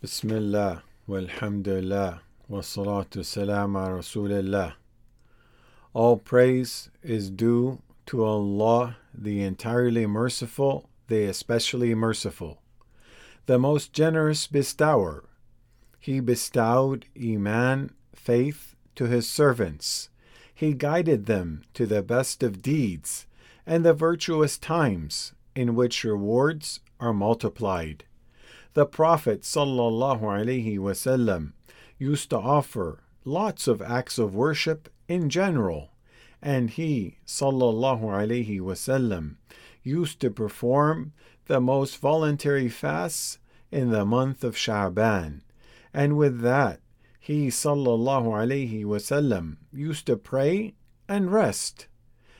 Bismillah, walhamdulillah, wassalatu salama rasulillah. All praise is due to Allah, the entirely merciful, the especially merciful, the most generous bestower. He bestowed Iman, faith, to his servants. He guided them to the best of deeds and the virtuous times in which rewards are multiplied. The Prophet wasallam used to offer lots of acts of worship in general, and he wasallam used to perform the most voluntary fasts in the month of Sha'ban, and with that he wasallam used to pray and rest.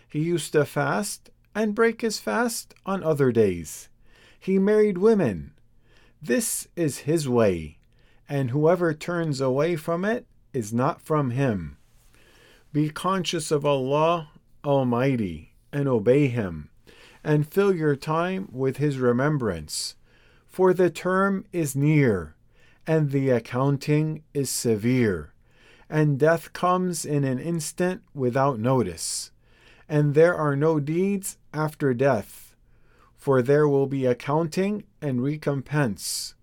He used to fast and break his fast on other days. He married women this is his way, and whoever turns away from it is not from him. Be conscious of Allah Almighty and obey Him, and fill your time with His remembrance. For the term is near, and the accounting is severe, and death comes in an instant without notice, and there are no deeds after death for there will be accounting and recompense.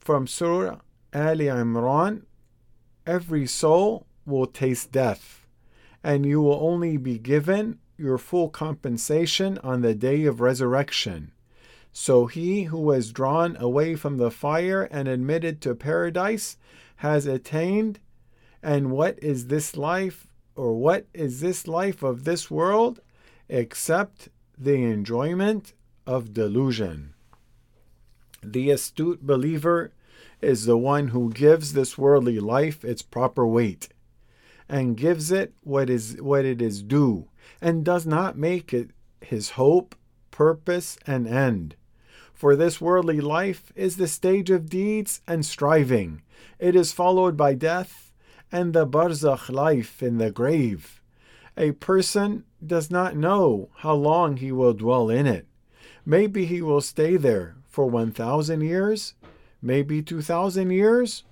From Surah Ali Imran, every soul will taste death, and you will only be given your full compensation on the day of resurrection. So he who was drawn away from the fire and admitted to paradise has attained. And what is this life, or what is this life of this world, except the enjoyment of delusion. The astute believer is the one who gives this worldly life its proper weight and gives it what is what it is due and does not make it his hope, purpose and end. For this worldly life is the stage of deeds and striving. It is followed by death and the barzakh life in the grave. A person does not know how long he will dwell in it. Maybe he will stay there for 1,000 years, maybe 2,000 years,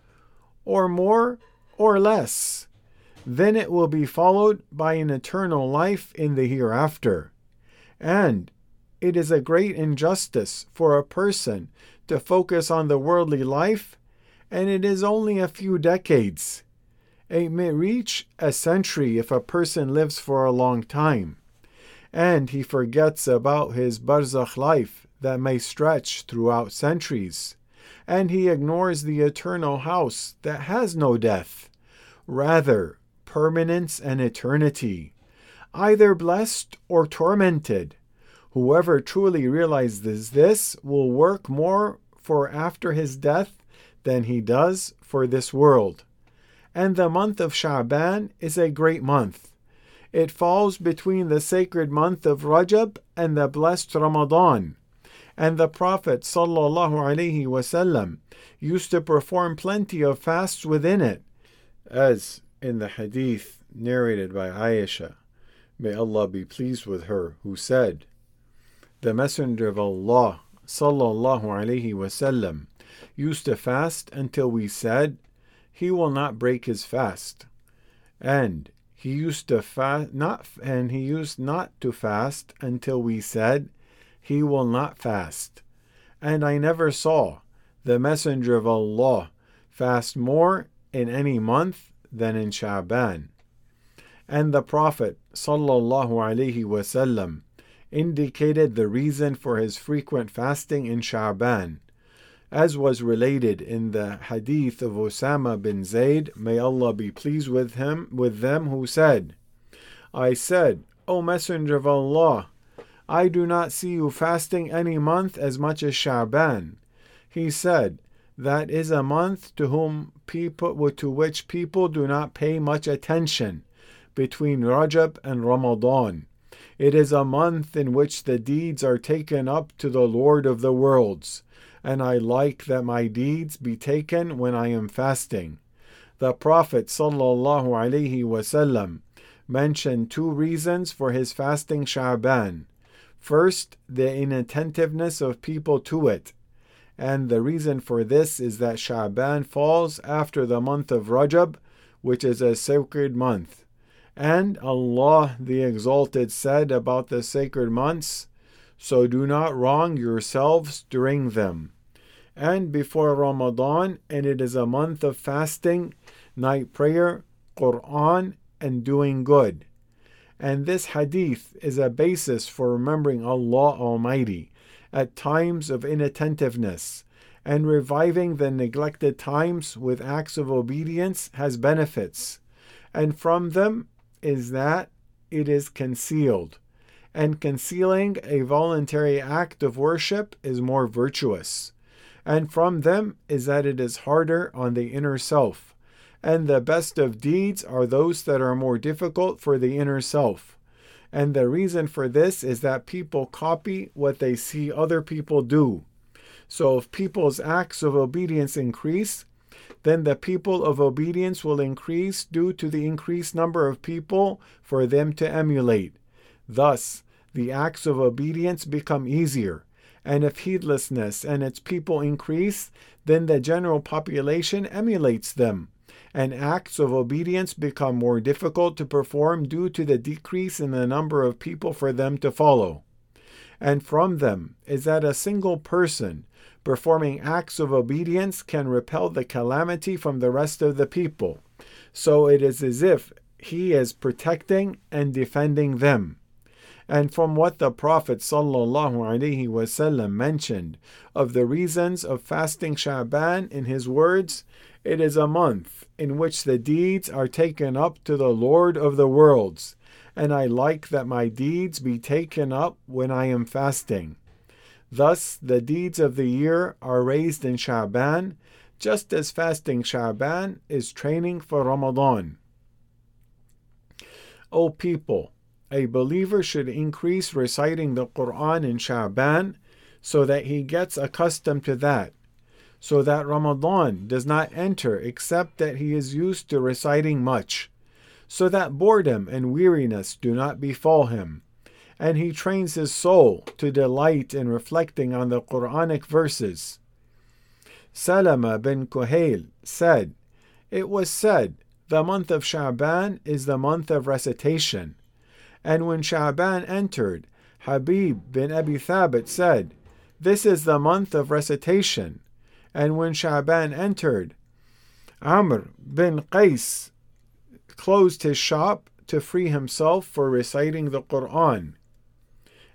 or more or less. Then it will be followed by an eternal life in the hereafter. And it is a great injustice for a person to focus on the worldly life, and it is only a few decades. It may reach a century if a person lives for a long time and he forgets about his barzakh life that may stretch throughout centuries, and he ignores the eternal house that has no death, rather, permanence and eternity, either blessed or tormented. Whoever truly realizes this will work more for after his death than he does for this world And the month of Sha'ban is a great month it falls between the sacred month of Rajab and the blessed Ramadan. And the Prophet ﷺ used to perform plenty of fasts within it, as in the hadith narrated by Aisha, may Allah be pleased with her, who said, The Messenger of Allah وسلم, used to fast until we said, he will not break his fast. And he used to fast not and he used not to fast until we said, He will not fast. And I never saw the Messenger of Allah fast more in any month than in Sha'ban. And the Prophet sallallahu alaihi wasallam indicated the reason for his frequent fasting in Sha'ban as was related in the hadith of Osama bin Zayd, may Allah be pleased with him, with them, who said, I said, O Messenger of Allah, I do not see you fasting any month as much as Sha'ban. He said, That is a month to whom people to which people do not pay much attention between Rajab and Ramadan. It is a month in which the deeds are taken up to the Lord of the worlds and I like that my deeds be taken when I am fasting. The Prophet ﷺ mentioned two reasons for his fasting Sha'ban. First, the inattentiveness of people to it, And the reason for this is that Sha'ban falls after the month of Rajab, which is a sacred month. And Allah the Exalted said about the sacred months, So do not wrong yourselves during them. And before Ramadan, and it is a month of fasting, night prayer, Quran, and doing good. And this hadith is a basis for remembering Allah Almighty at times of inattentiveness, and reviving the neglected times with acts of obedience has benefits. And from them is that it is concealed. And concealing a voluntary act of worship is more virtuous. And from them is that it is harder on the inner self. And the best of deeds are those that are more difficult for the inner self. And the reason for this is that people copy what they see other people do. So if people's acts of obedience increase, then the people of obedience will increase due to the increased number of people for them to emulate. Thus, the acts of obedience become easier. And if heedlessness and its people increase, then the general population emulates them and acts of obedience become more difficult to perform due to the decrease in the number of people for them to follow. And from them is that a single person performing acts of obedience can repel the calamity from the rest of the people. So it is as if he is protecting and defending them. And from what the Prophet ﷺ mentioned of the reasons of fasting Sha'ban in his words, it is a month in which the deeds are taken up to the Lord of the worlds, and I like that my deeds be taken up when I am fasting. Thus, the deeds of the year are raised in Sha'ban, just as fasting Sha'ban is training for Ramadan. O people, a believer should increase reciting the Quran in Sha'ban so that he gets accustomed to that so that Ramadan does not enter except that he is used to reciting much, so that boredom and weariness do not befall him, and he trains his soul to delight in reflecting on the Quranic verses. Salama bin Kuhail said, It was said, the month of Sha'ban is the month of recitation. And when Sha'ban entered, Habib bin Abi Thabit said, This is the month of recitation. And when Sha'ban entered, Amr bin Qais closed his shop to free himself for reciting the Quran.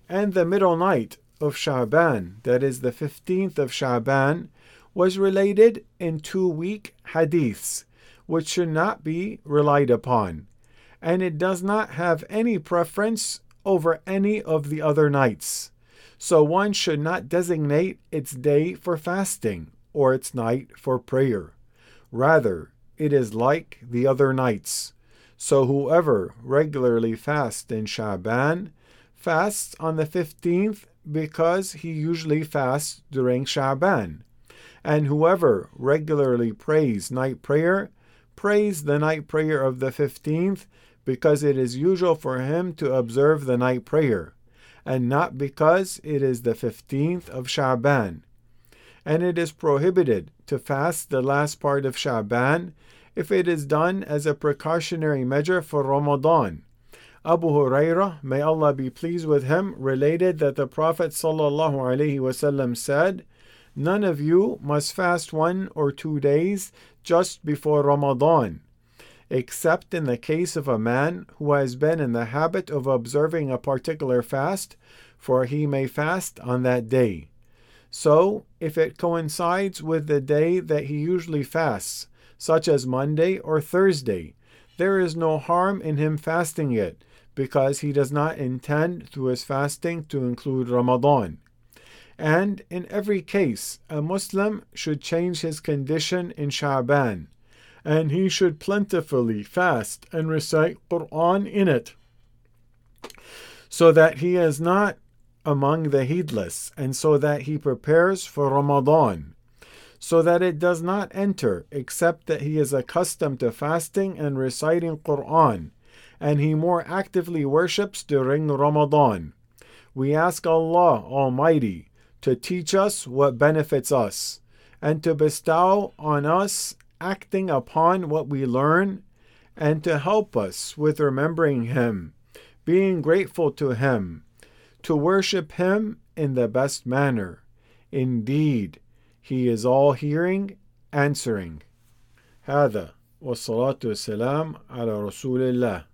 And the middle night of Sha'ban, that is the 15th of Sha'ban, was related in two weak hadiths, which should not be relied upon, and it does not have any preference over any of the other nights. So one should not designate its day for fasting or its night for prayer. Rather, it is like the other nights. So whoever regularly fasts in Sha'ban fasts on the 15th because he usually fasts during Sha'ban. And whoever regularly prays night prayer prays the night prayer of the 15th because it is usual for him to observe the night prayer, and not because it is the 15th of Sha'ban and it is prohibited to fast the last part of Sha'ban if it is done as a precautionary measure for Ramadan. Abu Hurairah, may Allah be pleased with him, related that the Prophet ﷺ said, None of you must fast one or two days just before Ramadan, except in the case of a man who has been in the habit of observing a particular fast, for he may fast on that day. So, if it coincides with the day that he usually fasts, such as Monday or Thursday, there is no harm in him fasting it, because he does not intend through his fasting to include Ramadan. And in every case, a Muslim should change his condition in Sha'ban, and he should plentifully fast and recite Quran in it, so that he is not among the heedless, and so that he prepares for Ramadan, so that it does not enter except that he is accustomed to fasting and reciting Quran, and he more actively worships during Ramadan. We ask Allah Almighty to teach us what benefits us, and to bestow on us acting upon what we learn, and to help us with remembering Him, being grateful to Him, to worship Him in the best manner. Indeed, He is all hearing, answering. هذا والصلاة والسلام على رسول الله